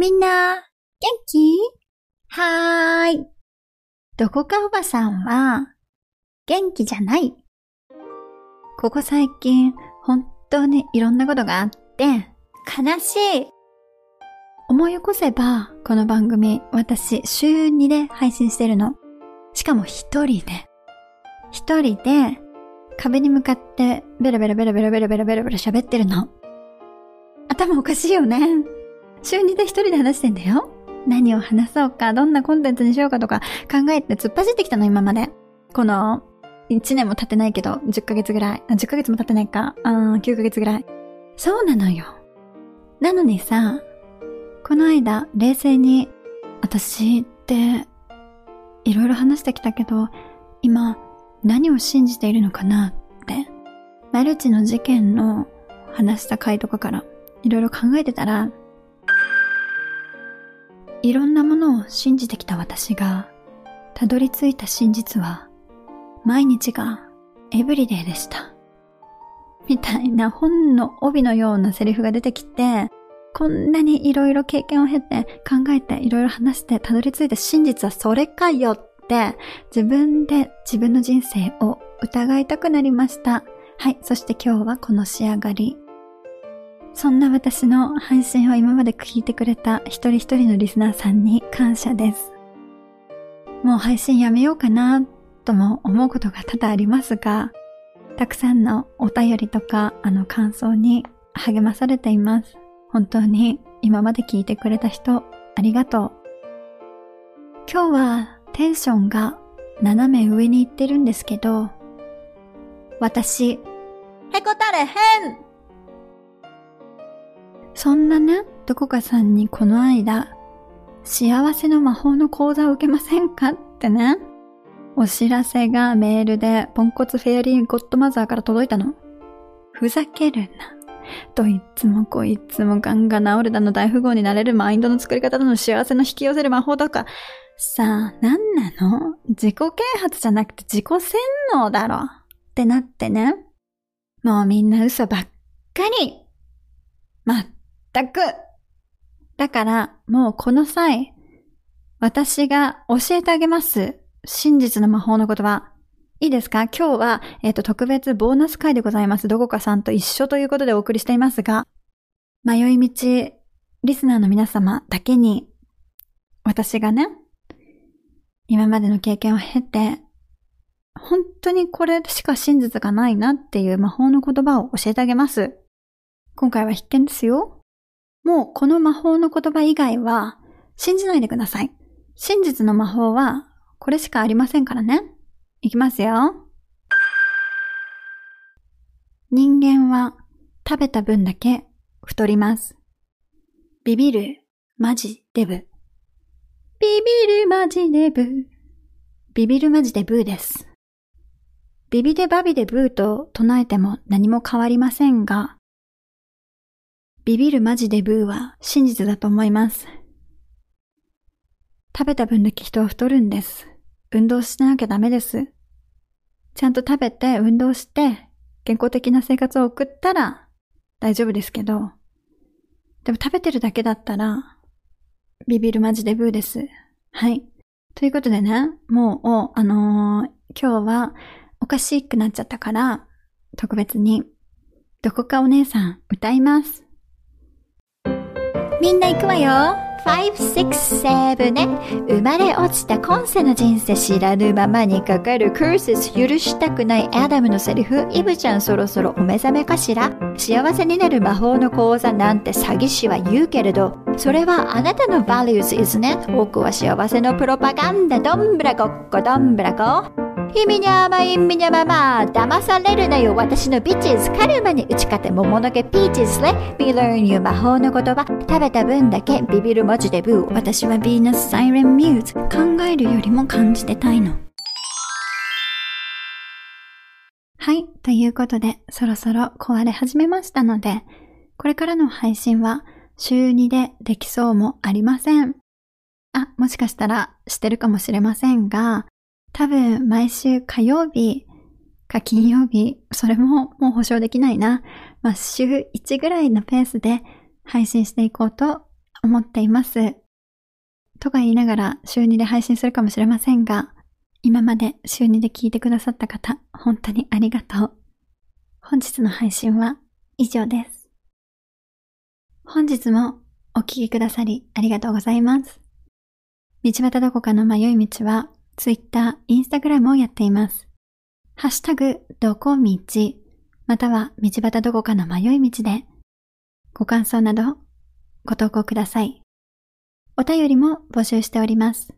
みんな、元気？はーい。どこかおばさんは、元気じゃない？ここ最近、本当にいろんなことがあって、悲しい。思い起こせば、この番組、私、週2で配信してるの。しかも一人で。一人で、壁に向かって、ベラベラベラベラベラベラベラベラ喋ってるの。頭おかしいよね。週2で一人で話してんだよ。何を話そうか、どんなコンテンツにしようかとか考えて突っ走ってきたの、今まで。この、1年も経ってないけど、10ヶ月ぐらい。あ、10ヶ月も経ってないか。あ9ヶ月ぐらい。そうなのよ。なのにさ、この間、冷静に、私って、いろいろ話してきたけど、今、何を信じているのかなって、マルチの事件の話した回とかから、いろいろ考えてたら、いろんなものを信じてきた私が、たどり着いた真実は、毎日がエブリデイでした。みたいな本の帯のようなセリフが出てきて、こんなにいろいろ経験を経て考えていろいろ話してたどり着いた真実はそれかよって自分で自分の人生を疑いたくなりました。はい。そして今日はこの仕上がり。そんな私の配信を今まで聞いてくれた一人一人のリスナーさんに感謝です。もう配信やめようかなとも思うことが多々ありますが、たくさんのお便りとかあの感想に励まされています。本当に今まで聞いてくれた人ありがとう。今日はテンションが斜め上に行ってるんですけど、私、へこたれへんそんなね、どこかさんにこの間、幸せの魔法の講座を受けませんかってね、お知らせがメールでポンコツフェアリーゴッドマザーから届いたの。ふざけるな。といつもこいつもガンガン治るだの大富豪になれるマインドの作り方だの幸せの引き寄せる魔法とか。さあ、なんなの？自己啓発じゃなくて自己洗脳だろ？ってなってね。もうみんな嘘ばっかり。ま全く。だから、もうこの際、私が教えてあげます。真実の魔法の言葉。いいですか？今日は、えっ、ー、と、特別ボーナス会でございます。どこかさんと一緒ということでお送りしていますが、迷い道、リスナーの皆様だけに、私がね、今までの経験を経て、本当にこれしか真実がないなっていう魔法の言葉を教えてあげます。今回は必見ですよ。もうこの魔法の言葉以外は信じないでください。真実の魔法はこれしかありませんからね。いきますよ。人間は食べた分だけ太ります。ビビる、マジデブ。ビビるマジデブ。ビビるマジでブーです。ビビでバビでブーと唱えても何も変わりませんが、ビビるマジでブーは真実だと思います。食べた分だけ人は太るんです。運動しなきゃダメです。ちゃんと食べて運動して健康的な生活を送ったら大丈夫ですけど、でも食べてるだけだったらビビるマジでブーです。はい。ということでね、もう、あのー、今日はおかしくなっちゃったから、特別に、どこかお姉さん歌います。みんな行くわよ。5、6、7ね。生まれ落ちた今世の人生知らぬままにかかるクース許したくないアダムのセリフ。イブちゃんそろそろお目覚めかしら？幸せになる魔法の講座なんて詐欺師は言うけれど、それはあなたのバリューズ is ね。僕は幸せのプロパガンダ。どんぶらこっこどんぶらこ。ひみにゃまいみにゃまま騙されるなよ。私のビッチズカルマに打ち勝て桃の毛ピーチズレビルーンユ魔法の言葉。食べた分だけビビる文字でブー。私はヴィーナスサイレンミューズ。考えるよりも感じてたいの。はい。ということで、そろそろ壊れ始めましたので、これからの配信は週2でできそうもありません。あ、もしかしたらしてるかもしれませんが、多分毎週火曜日か金曜日、それももう保証できないな。まあ、週1ぐらいのペースで配信していこうと思っています。とか言いながら週2で配信するかもしれませんが、今まで週2で聞いてくださった方、本当にありがとう。本日の配信は以上です。本日もお聴きくださりありがとうございます。道端どこかの迷い道は Twitter、Instagram をやっています。ハッシュタグ、どこ道、または道端どこかの迷い道で、ご感想などご投稿ください。お便りも募集しております。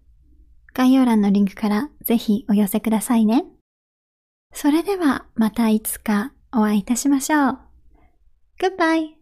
概要欄のリンクからぜひお寄せくださいね。それではまたいつかお会いいたしましょう。Goodbye!